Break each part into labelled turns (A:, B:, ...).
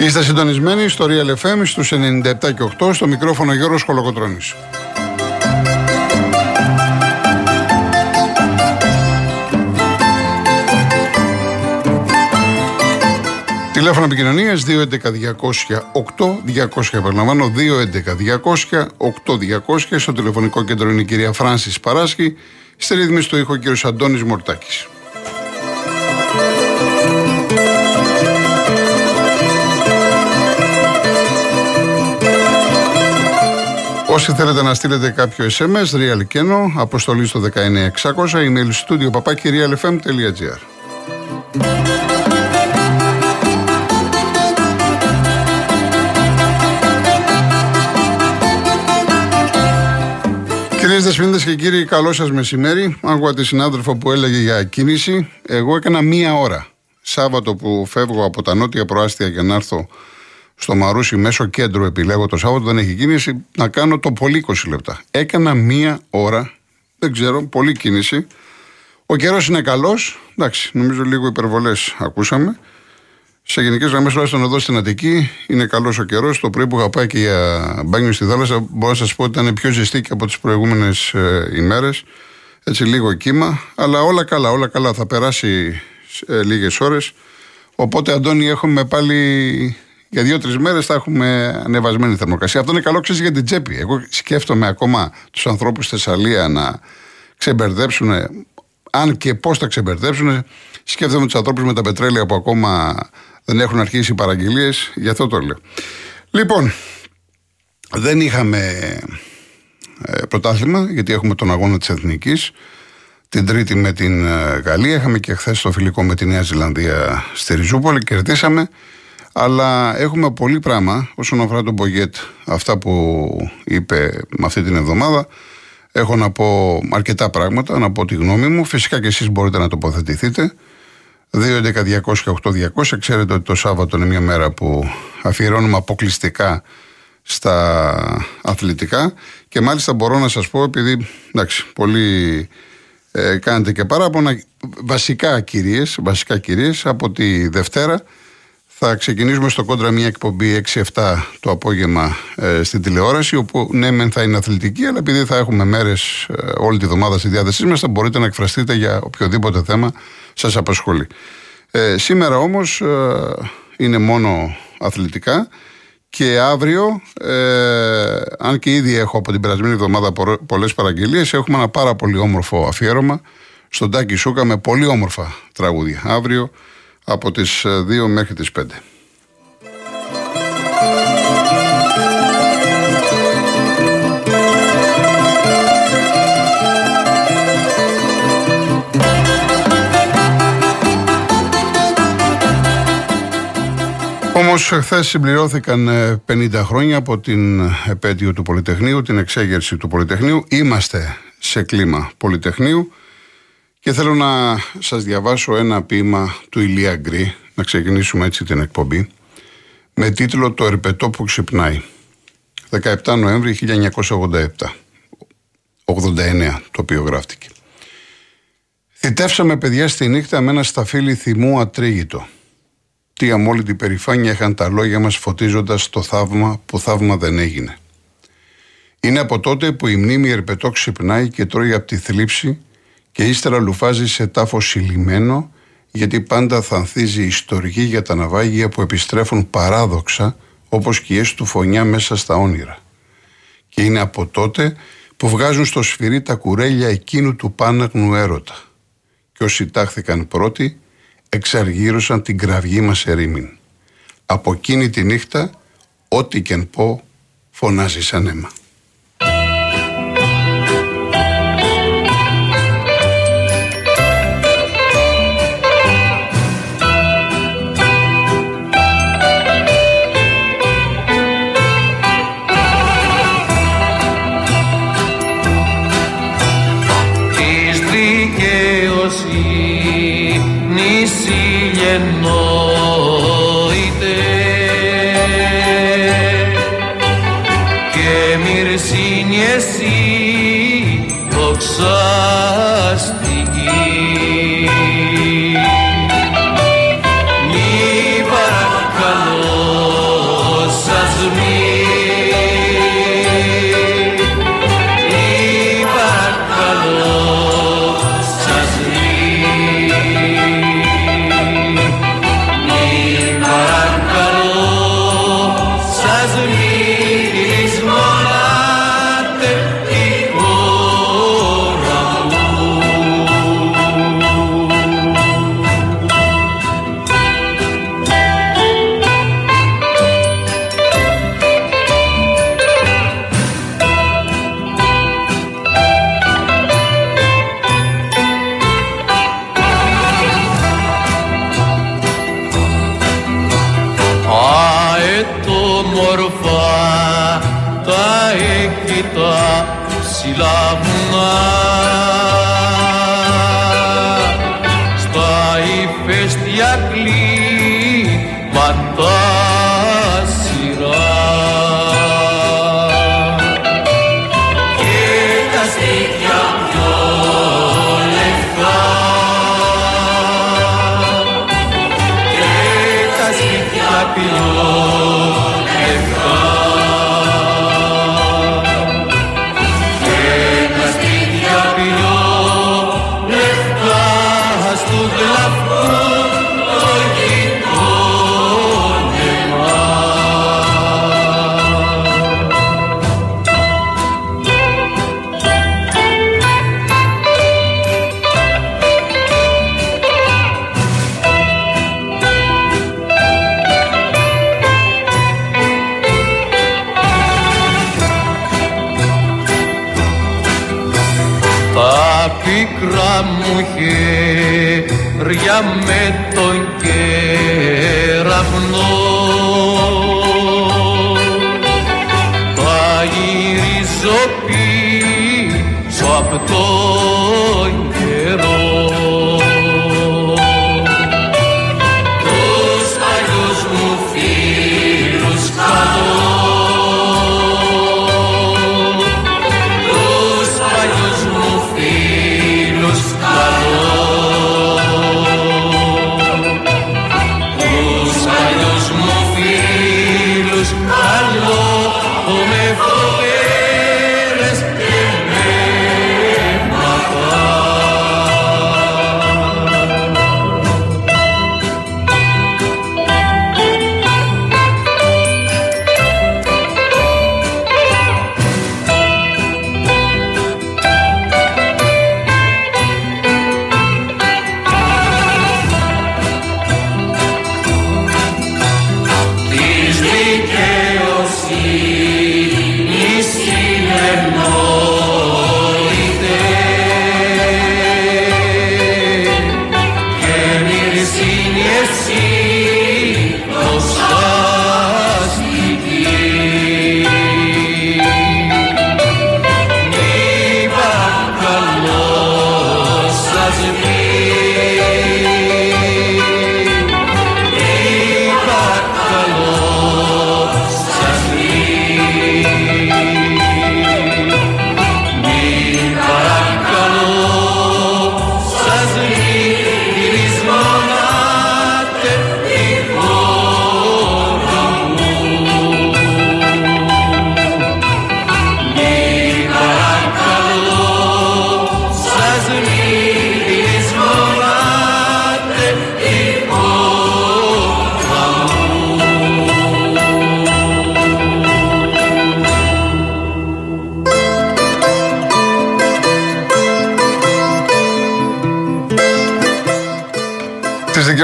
A: Είστε συντονισμένοι στο Real FM στους 97 και 8 στο μικρόφωνο Γιώργος Χολοκοτρώνης. Τηλέφωνο επικοινωνίας 211-200-8200. Επαναλαμβάνω, 211-200-8200. Στο τηλεφωνικό κέντρο είναι η κυρία Φράνση Παράσχη. Στη ρύθμιση του ήχο ο κύριος Αντώνης Μορτάκης. Όσοι θέλετε να στείλετε κάποιο SMS, Real Keno, αποστολή στο 19600, email studio papakirialfm.gr. Κυρίες Δεσπίνδε και κύριοι, καλό σας μεσημέρι. Άκουγα τη συνάδελφο που έλεγε για κίνηση. Εγώ έκανα μία ώρα. Σάββατο που φεύγω από τα νότια προάστια για να έρθω στο Μαρούσι μέσω κέντρο επιλέγω το Σάββατο, δεν έχει κίνηση, να κάνω το πολύ 20 λεπτά. Έκανα μία ώρα, δεν ξέρω, πολύ κίνηση. Ο καιρός είναι καλός. Εντάξει, νομίζω λίγο υπερβολές ακούσαμε. Σε γενικές γραμμές, τουλάχιστον εδώ στην Αττική, είναι καλός ο καιρός. Το πρωί που είχα πάει και για μπάνιο στη θάλασσα, μπορώ να σας πω ότι ήταν πιο ζεστή και από τις προηγούμενες ε, ημέρες. Έτσι, λίγο κύμα. Αλλά όλα καλά, όλα καλά. Θα περάσει ε, λίγες ώρες. Οπότε, Αντώνη, έχουμε πάλι για δύο-τρεις μέρες θα έχουμε ανεβασμένη θερμοκρασία. Αυτό είναι καλό, ξέρεις για την τσέπη. Εγώ σκέφτομαι ακόμα τους ανθρώπους στη Θεσσαλία να ξεμπερδέψουν, αν και πώς θα ξεμπερδέψουν. Σκέφτομαι τους ανθρώπους με τα πετρέλαια που ακόμα δεν έχουν αρχίσει οι παραγγελίες. Γι' αυτό το λέω. Λοιπόν, δεν είχαμε ε, πρωτάθλημα, γιατί έχουμε τον αγώνα της Εθνικής. Την Τρίτη με την ε, Γαλλία. Είχαμε και χθες το φιλικό με τη Νέα Ζηλανδία στη Ριζούπολη. Κερδίσαμε. Αλλά έχουμε πολύ πράγμα όσον αφορά τον Μπογκέτ. Αυτά που είπε με αυτή την εβδομάδα. Έχω να πω αρκετά πράγματα, να πω τη γνώμη μου. Φυσικά και εσείς μπορείτε να τοποθετηθείτε. 2.11.200.8.200. Ξέρετε ότι το Σάββατο είναι μια μέρα που αφιερώνουμε αποκλειστικά στα αθλητικά και μάλιστα μπορώ να σας πω επειδή εντάξει, πολλοί ε, κάνετε και παράπονα βασικά κυρίες, βασικά κυρίες από τη Δευτέρα θα ξεκινήσουμε στο κόντρα μια εκπομπή 6-7 το απόγευμα ε, στην τηλεόραση, όπου ναι, μεν θα είναι αθλητική, αλλά επειδή θα έχουμε μέρες ε, όλη τη βδομάδα στη διάθεσή μας, θα μπορείτε να εκφραστείτε για οποιοδήποτε θέμα σας απασχολεί. Ε, σήμερα όμως ε, είναι μόνο αθλητικά και αύριο, ε, αν και ήδη έχω από την περασμένη εβδομάδα πολλές παραγγελίες, έχουμε ένα πάρα πολύ όμορφο αφιέρωμα στον Τάκη Σούκα με πολύ όμορφα τραγούδια. Αύριο από τις 2 ε, μέχρι τις 5. Όμως, χθες συμπληρώθηκαν 50 ε, χρόνια από την επέτειο του Πολυτεχνείου, την εξέγερση του Πολυτεχνείου. Είμαστε σε κλίμα Πολυτεχνείου. Και θέλω να σας διαβάσω ένα ποίημα του Ηλία Γκρι, να ξεκινήσουμε έτσι την εκπομπή, με τίτλο «Το ερπετό που ξυπνάει». 17 Νοέμβρη 1987. 89 το οποίο γράφτηκε. Θητεύσαμε παιδιά στη νύχτα με ένα σταφύλι θυμού ατρίγητο. Τι αμόλυτη περηφάνεια είχαν τα λόγια μας φωτίζοντας το θαύμα που θαύμα δεν έγινε. Είναι από τότε που η μνήμη ερπετό ξυπνάει και τρώει από τη θλίψη και ύστερα λουφάζει σε τάφος συλλημένο γιατί πάντα θα ανθίζει η στοργή για τα ναυάγια που επιστρέφουν παράδοξα όπως σκιές του φωνιά μέσα στα όνειρα. Και είναι από τότε που βγάζουν στο σφυρί τα κουρέλια εκείνου του πάναγνου έρωτα. Και όσοι τάχθηκαν πρώτοι εξαργύρωσαν την κραυγή μας ερήμην. Από εκείνη τη νύχτα, ό,τι και εν πω, φωνάζει σαν αίμα.
B: in more. Με τον κεραυνό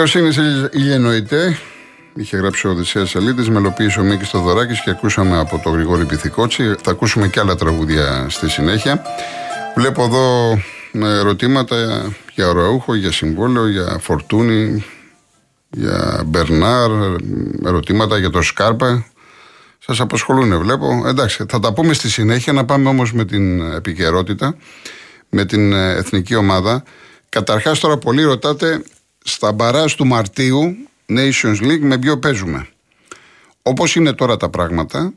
A: δικαιοσύνη ηλιενοητέ. Είχε γράψει ο Οδυσσέας Σαλίτης, μελοποίησε ο Μίκης Θοδωράκης και ακούσαμε από τον Γρηγόρη Πυθικότσι. Θα ακούσουμε και άλλα τραγούδια στη συνέχεια. Βλέπω εδώ ε, ερωτήματα για Ροαούχο, για Συμβόλαιο, για Φορτούνη, για Μπερνάρ, ερωτήματα για το Σκάρπα. Σα απασχολούν, βλέπω. Εντάξει, θα τα πούμε στη συνέχεια. Να πάμε όμω με την επικαιρότητα, με την ε, εθνική ομάδα. Καταρχά, τώρα πολλοί ρωτάτε στα μπαράζ του Μαρτίου Nations League με ποιο παίζουμε. Όπως είναι τώρα τα πράγματα,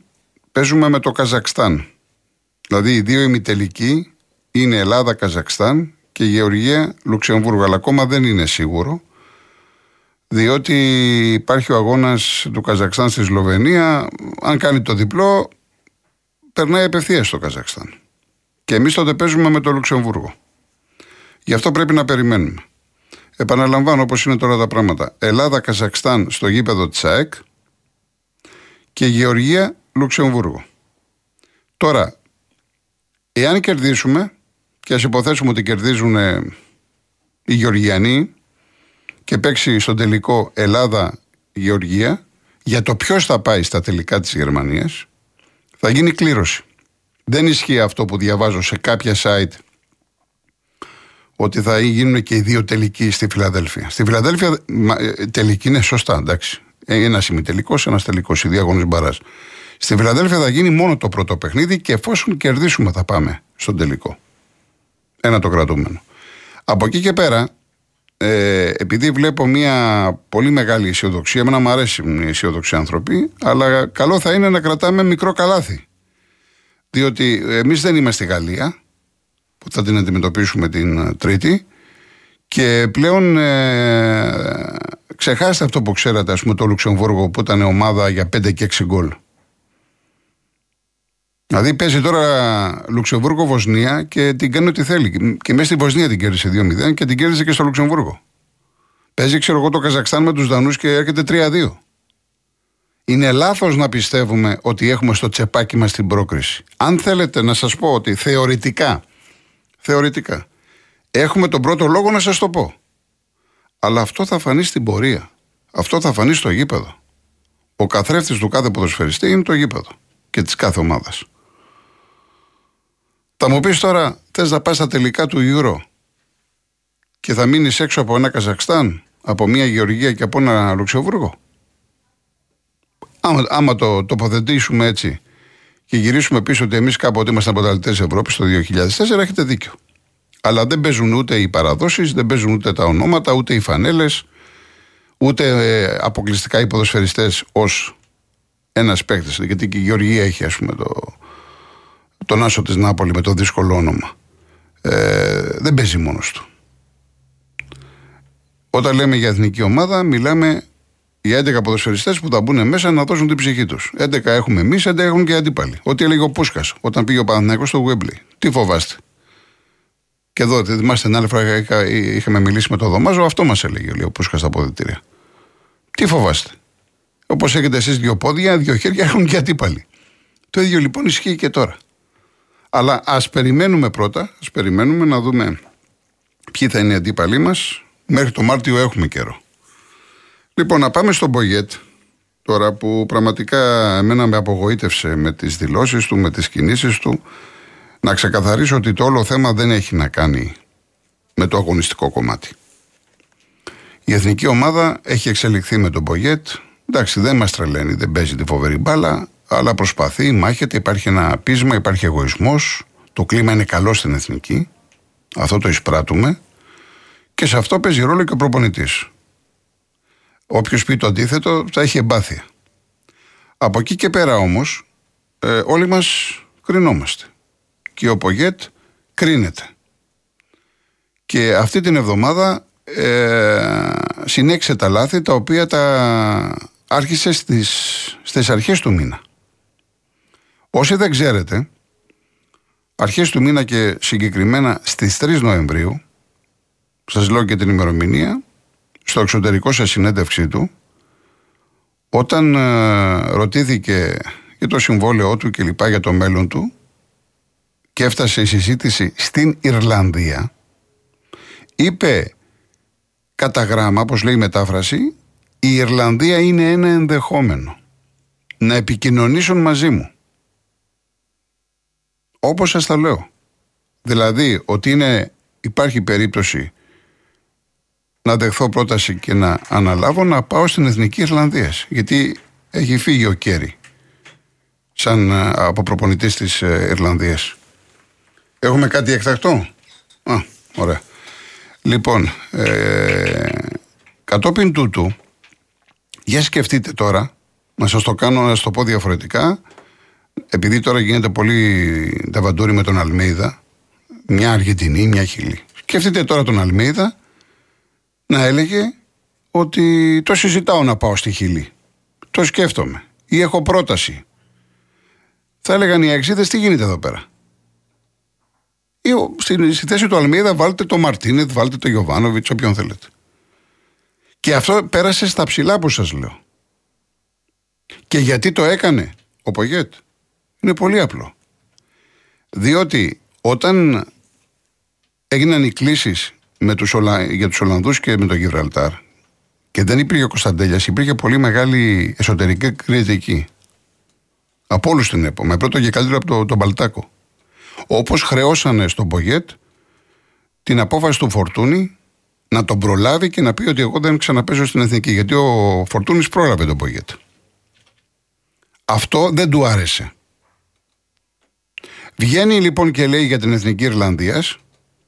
A: παίζουμε με το Καζακστάν. Δηλαδή οι δύο ημιτελικοί είναι Ελλάδα-Καζακστάν και Γεωργία-Λουξεμβούργο. Αλλά ακόμα δεν είναι σίγουρο, διότι υπάρχει ο αγώνας του Καζακστάν στη Σλοβενία. Αν κάνει το διπλό, περνάει απευθείας στο Καζακστάν. Και εμείς τότε παίζουμε με το Λουξεμβούργο. Γι' αυτό πρέπει να περιμένουμε. Επαναλαμβάνω όπως είναι τώρα τα πράγματα. Ελλάδα-Καζακστάν στο γήπεδο της ΑΕΚ και Γεωργία-Λουξεμβούργο. Τώρα, εάν κερδίσουμε, και ας υποθέσουμε ότι κερδίζουν οι Γεωργιανοί και παίξει στον τελικό Ελλάδα-Γεωργία, για το ποιος θα πάει στα τελικά της Γερμανίας, θα γίνει κλήρωση. Δεν ισχύει αυτό που διαβάζω σε κάποια site ότι θα γίνουν και οι δύο τελικοί στη Φιλαδέλφια. Στη Φιλαδέλφια ε, τελική είναι σωστά, εντάξει. Ε, ένας ημιτελικός, ένας τελικός, οι δύο αγώνες μπαρά. Στη Φιλαδέλφια θα γίνει μόνο το πρώτο παιχνίδι και εφόσον κερδίσουμε θα πάμε στον τελικό. Ένα το κρατούμενο. Από εκεί και πέρα, ε, επειδή βλέπω μια πολύ μεγάλη αισιοδοξία, εμένα μου αρέσει η αισιοδοξία άνθρωποι, αλλά καλό θα είναι να κρατάμε μικρό καλάθι. Διότι εμείς δεν είμαστε στη Γαλλία, που θα την αντιμετωπίσουμε την Τρίτη, και πλέον ε, ξεχάστε αυτό που ξέρατε, ας πούμε, το Λουξεμβούργο που ήταν ομάδα για 5 και 6 γκολ. Δηλαδή παίζει τώρα Λουξεμβούργο-Βοσνία και την κάνει ό,τι θέλει. Και μέσα στη Βοσνία την κέρδισε 2-0 και την κέρδισε και στο Λουξεμβούργο. Παίζει, ξέρω εγώ, το Καζακστάν με τους Δανούς και έρχεται 3-2. Είναι λάθος να πιστεύουμε ότι έχουμε στο τσεπάκι μας την πρόκριση. Αν θέλετε να σας πω ότι θεωρητικά, θεωρητικά, έχουμε τον πρώτο λόγο να σας το πω. Αλλά αυτό θα φανεί στην πορεία. Αυτό θα φανεί στο γήπεδο. Ο καθρέφτης του κάθε ποδοσφαιριστή είναι το γήπεδο και της κάθε ομάδας. Θα μου πεις τώρα, θες να πας στα τελικά του Euro και θα μείνεις έξω από ένα Καζακστάν, από μια Γεωργία και από ένα Λουξεμβούργο; Άμα, άμα το τοποθετήσουμε έτσι και γυρίσουμε πίσω ότι εμείς κάποτε ήμασταν πρωταθλητές Ευρώπης το 2004, έχετε δίκιο. Αλλά δεν παίζουν ούτε οι παραδόσεις, δεν παίζουν ούτε τα ονόματα, ούτε οι φανέλες, ούτε ε, αποκλειστικά οι ποδοσφαιριστές ως ένας παίκτης. Γιατί και η Γεωργία έχει, ας πούμε, το, τον άσο της Νάπολη με το δύσκολο όνομα. Ε, δεν παίζει μόνος του. Όταν λέμε για εθνική ομάδα, μιλάμε για 11 ποδοσφαιριστές που θα μπουν μέσα να δώσουν την ψυχή τους. 11 έχουμε εμείς, 11 έχουν και οι αντίπαλοι. Ό,τι έλεγε ο Πούσκας όταν πήγε ο Παναθηναϊκός στο Γουέμπλι. Τι φοβάστε; Και εδώ, θυμάστε την άλλη φορά είχαμε μιλήσει με τον Δωμάζο, αυτό μας έλεγε λέει, ο Πούσκας στα αποδητήρια. Τι φοβάστε; Όπως έχετε εσείς δύο πόδια, δύο χέρια έχουν και αντίπαλοι. Το ίδιο λοιπόν ισχύει και τώρα. Αλλά ας περιμένουμε πρώτα, ας περιμένουμε να δούμε ποιοι θα είναι οι αντίπαλοι μας. Μέχρι το Μάρτιο έχουμε καιρό. Λοιπόν, να πάμε στον Μπογιέτ, τώρα που πραγματικά εμένα με απογοήτευσε με τις δηλώσεις του, με τις κινήσεις του, να ξεκαθαρίσω ότι το όλο θέμα δεν έχει να κάνει με το αγωνιστικό κομμάτι. Η εθνική ομάδα έχει εξελιχθεί με τον Μπογιέτ. Εντάξει, δεν μας τρελαίνει, δεν παίζει τη φοβερή μπάλα, αλλά προσπαθεί, μάχεται, υπάρχει ένα πείσμα, υπάρχει εγωισμός. Το κλίμα είναι καλό στην εθνική. Αυτό το εισπράττουμε. Και σε αυτό παίζει ρόλο και ο προπονητής. Όποιος πει το αντίθετο θα έχει εμπάθεια. Από εκεί και πέρα όμως, ε, όλοι μας κρινόμαστε. Και ο Πογέτ κρίνεται. Και αυτή την εβδομάδα ε, συνέξε τα λάθη τα οποία τα άρχισε στις, στις αρχές του μήνα. Όσοι δεν ξέρετε, αρχές του μήνα και συγκεκριμένα στις 3 Νοεμβρίου, σας λέω και την ημερομηνία, στο εξωτερικό σε συνέντευξή του, όταν ε, ρωτήθηκε για το συμβόλαιό του και λοιπά για το μέλλον του και έφτασε η συζήτηση στην Ιρλανδία, είπε κατά γράμμα, όπως λέει η μετάφραση, η Ιρλανδία είναι ένα ενδεχόμενο να επικοινωνήσουν μαζί μου. Όπως σας τα λέω. Δηλαδή ότι είναι, υπάρχει περίπτωση να δεχθώ πρόταση και να αναλάβω να πάω στην Εθνική Ιρλανδίας. Γιατί έχει φύγει ο Κέρι σαν ε, από προπονητής της ε, Ιρλανδίας. Έχουμε κάτι εκτακτό; Α, ωραία. Λοιπόν, ε, κατόπιν τούτου, για σκεφτείτε τώρα, να σας το κάνω, να σας το πω διαφορετικά, επειδή τώρα γίνεται πολύ ταβαντούρι με τον Αλμέιδα, μια Αργεντινή, μια Χιλή. Σκεφτείτε τώρα τον Αλμέιδα να έλεγε ότι το συζητάω να πάω στη Χιλή. Το σκέφτομαι. Ή έχω πρόταση. Θα έλεγαν οι αξίδες τι γίνεται εδώ πέρα; Ή στη, στη θέση του Αλμίδα βάλτε το Μαρτίνετ, βάλτε το Γιωβάνοβιτς, όποιον θέλετε. Και αυτό πέρασε στα ψηλά που σας λέω. Και γιατί το έκανε ο Πογέτ; Είναι πολύ απλό. Διότι όταν έγιναν οι κλήσεις με τους Ολα... για τους Ολλανδούς και με τον Γιβραλτάρ και δεν υπήρχε ο Κωνσταντέλιας, υπήρχε πολύ μεγάλη εσωτερική κριτική. Από όλους την ΕΠΟ, με πρώτο και καλύτερο από τον το Μπαλτάκο. Όπως χρεώσανε στον Πογέτ την απόφαση του Φορτούνη να τον προλάβει και να πει ότι εγώ δεν ξαναπέζω στην εθνική. Γιατί ο Φορτούνης πρόλαβε τον Πογέτ. Αυτό δεν του άρεσε. Βγαίνει λοιπόν και λέει για την Εθνική Ιρλανδίας,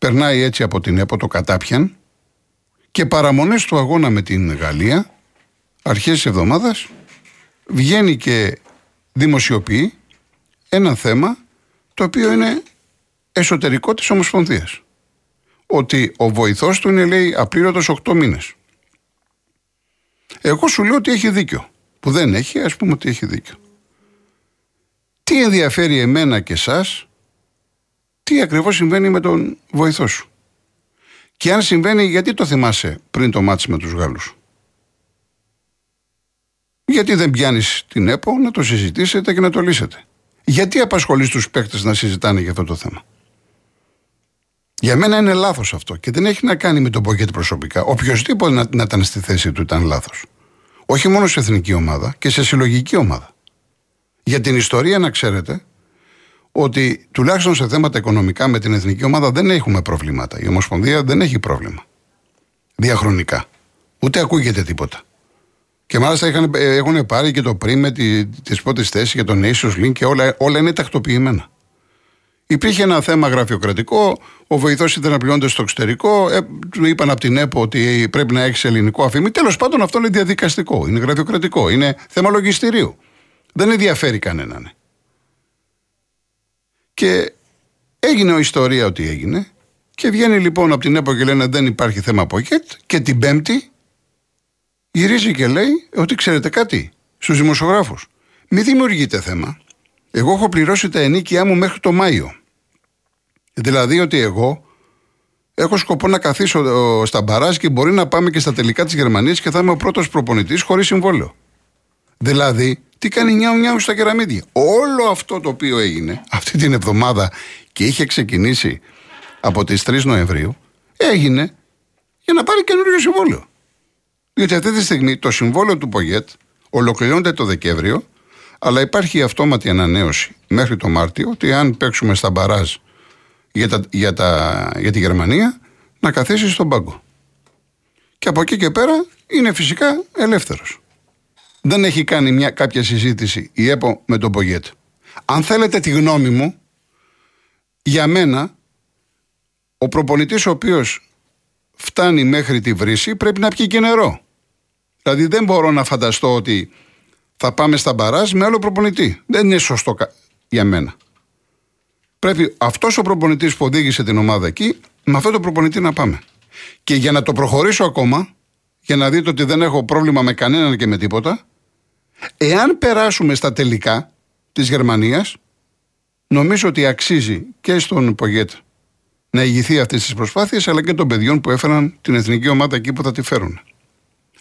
A: περνάει έτσι από την ΕΠΟ το κατάπιαν και παραμονές του αγώνα με την Γαλλία, αρχές της εβδομάδας, βγαίνει και δημοσιοποιεί ένα θέμα το οποίο είναι εσωτερικό της Ομοσπονδίας. Ότι ο βοηθός του είναι λέει απλήρωτος 8 μήνες. Εγώ σου λέω ότι έχει δίκιο. Που δεν έχει, ας πούμε ότι έχει δίκιο. Τι ενδιαφέρει εμένα και εσάς, τι ακριβώς συμβαίνει με τον βοηθό σου. Και αν συμβαίνει, γιατί το θυμάσαι πριν το μάτς με τους Γάλλους; Γιατί δεν πιάνεις την ΕΠΟ να το συζητήσετε και να το λύσετε; Γιατί απασχολείς τους παίκτες να συζητάνε για αυτό το θέμα; Για μένα είναι λάθος αυτό και δεν έχει να κάνει με τον Πογκέτ προσωπικά. Οποιοδήποτε να, να ήταν στη θέση του ήταν λάθος. Όχι μόνο σε εθνική ομάδα και σε συλλογική ομάδα. Για την ιστορία να ξέρετε ότι τουλάχιστον σε θέματα οικονομικά με την εθνική ομάδα δεν έχουμε προβλήματα. Η Ομοσπονδία δεν έχει πρόβλημα. Διαχρονικά. Ούτε ακούγεται τίποτα. Και μάλιστα είχαν, ε, έχουν πάρει και το πριν με τις πρώτες θέσεις για τον Nations Link και όλα, όλα είναι τακτοποιημένα. Υπήρχε ένα θέμα γραφειοκρατικό. Ο βοηθός ήθελε να πληρώνεται στο εξωτερικό. Ε, του είπαν από την ΕΠΟ ότι πρέπει να έχεις ελληνικό αφήμι. Τέλος πάντων, αυτό είναι διαδικαστικό. Είναι γραφειοκρατικό. Είναι θέμα λογιστηρίου. Δεν ενδιαφέρει κανέναν. Και έγινε ο ιστορία ότι έγινε. Και βγαίνει λοιπόν από την ΕΠΟ και λένε δεν υπάρχει θέμα ποκέτ. Και την Πέμπτη γυρίζει και λέει ότι ξέρετε κάτι στους δημοσιογράφους. Μη δημιουργείτε θέμα. Εγώ έχω πληρώσει τα ενίκια μου μέχρι το Μάιο. Δηλαδή ότι εγώ έχω σκοπό να καθίσω ε, στα μπαράζ και μπορεί να πάμε και στα τελικά της Γερμανίας και θα είμαι ο πρώτος προπονητής χωρίς συμβόλαιο. Δηλαδή, τι κάνει νιάου νιάου στα κεραμίδια. Όλο αυτό το οποίο έγινε αυτή την εβδομάδα και είχε ξεκινήσει από τις 3 Νοεμβρίου, έγινε για να πάρει καινούριο συμβόλαιο. Διότι αυτή τη στιγμή το συμβόλαιο του Πογέτ ολοκληρώνεται το Δεκέμβριο, αλλά υπάρχει η αυτόματη ανανέωση μέχρι το Μάρτιο ότι αν παίξουμε στα μπαράζ για, τα, για, τα, για τη Γερμανία να καθίσει στον πάγκο. Και από εκεί και πέρα είναι φυσικά ελεύθερος. Δεν έχει κάνει μια, κάποια συζήτηση η ΕΠΟ με τον Πογέτ. Αν θέλετε τη γνώμη μου, για μένα, ο προπονητής ο οποίος φτάνει μέχρι τη βρύση πρέπει να πιει και νερό. Δηλαδή δεν μπορώ να φανταστώ ότι θα πάμε στα μπαράζ με άλλο προπονητή. Δεν είναι σωστό για μένα. Πρέπει αυτός ο προπονητής που οδήγησε την ομάδα εκεί, με αυτό το προπονητή να πάμε. Και για να το προχωρήσω ακόμα, για να δείτε ότι δεν έχω πρόβλημα με κανέναν και με τίποτα, εάν περάσουμε στα τελικά της Γερμανίας, νομίζω ότι αξίζει και στον Πογέτ να ηγηθεί αυτής της προσπάθειας, αλλά και των παιδιών που έφεραν την εθνική ομάδα εκεί που θα τη φέρουν.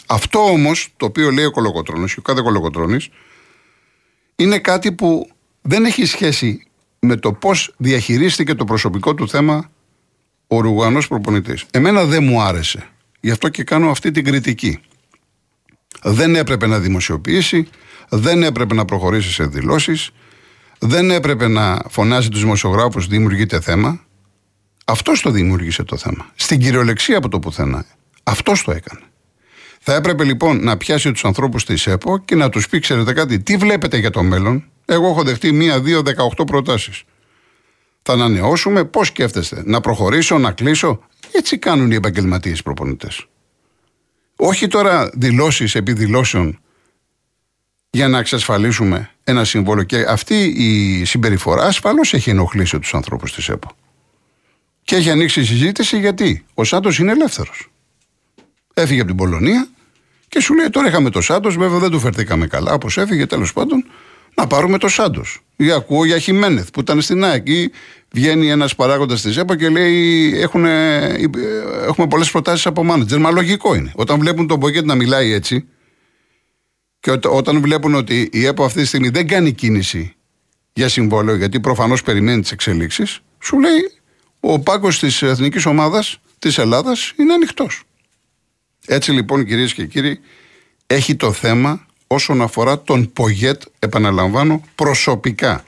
A: Αυτό όμως, το οποίο λέει ο Κολοκοτρόνη και ο κάθε Κολοκοτρόνη, είναι κάτι που δεν έχει σχέση με το πώς διαχειρίστηκε το προσωπικό του θέμα ο Ρουγανό προπονητής. Εμένα δεν μου άρεσε. Γι' αυτό και κάνω αυτή την κριτική. Δεν έπρεπε να δημοσιοποιήσει, δεν έπρεπε να προχωρήσει σε δηλώσεις, δεν έπρεπε να φωνάζει τους δημοσιογράφους δημιουργείται θέμα. Αυτός το δημιούργησε το θέμα. Στην κυριολεξία από το πουθενά. Αυτός το έκανε. Θα έπρεπε λοιπόν να πιάσει τους ανθρώπους της ΕΠΟ και να τους πει: Ξέρετε κάτι, τι βλέπετε για το μέλλον, εγώ έχω δεχτεί μία, δύο, δεκαοχτώ προτάσεις. Θα ανανεώσουμε, πώς σκέφτεστε, να προχωρήσω, να κλείσω; Έτσι κάνουν οι επαγγελματίες προπονητές. Όχι τώρα δηλώσεις επί δηλώσεων για να εξασφαλίσουμε ένα συμβόλαιο. Και αυτή η συμπεριφορά ασφαλώς έχει ενοχλήσει τους ανθρώπους της ΕΠΟ. Και έχει ανοίξει η συζήτηση γιατί ο Σάντος είναι ελεύθερος. Έφυγε από την Πολωνία και σου λέει: Τώρα είχαμε το Σάντος, βέβαια δεν του φερθήκαμε καλά. Όπως έφυγε, τέλος πάντων, να πάρουμε το Σάντος. Ή ακούω για Χιμένεθ που ήταν στην ΑΕΚ. Ή βγαίνει ένας παράγοντας της ΕΠΑ και λέει: έχουν, Έχουμε πολλές προτάσεις από μάνατζερ. Μα λογικό είναι. Όταν βλέπουν τον Μπογκέτ να μιλάει έτσι και όταν βλέπουν ότι η ΕΠΑ αυτή τη στιγμή δεν κάνει κίνηση για συμβόλαιο, γιατί προφανώς περιμένει τις εξελίξεις, σου λέει: Ο πάγκος της εθνικής ομάδας της Ελλάδας είναι ανοιχτός. Έτσι λοιπόν κυρίες και κύριοι, έχει το θέμα όσον αφορά τον Πογέτ, επαναλαμβάνω, προσωπικά.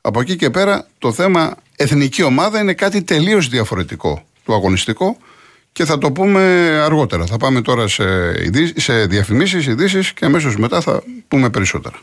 A: Από εκεί και πέρα το θέμα εθνική ομάδα είναι κάτι τελείως διαφορετικό του αγωνιστικό και θα το πούμε αργότερα. Θα πάμε τώρα σε, σε διαφημίσεις, ειδήσεις και αμέσως μετά θα πούμε περισσότερα.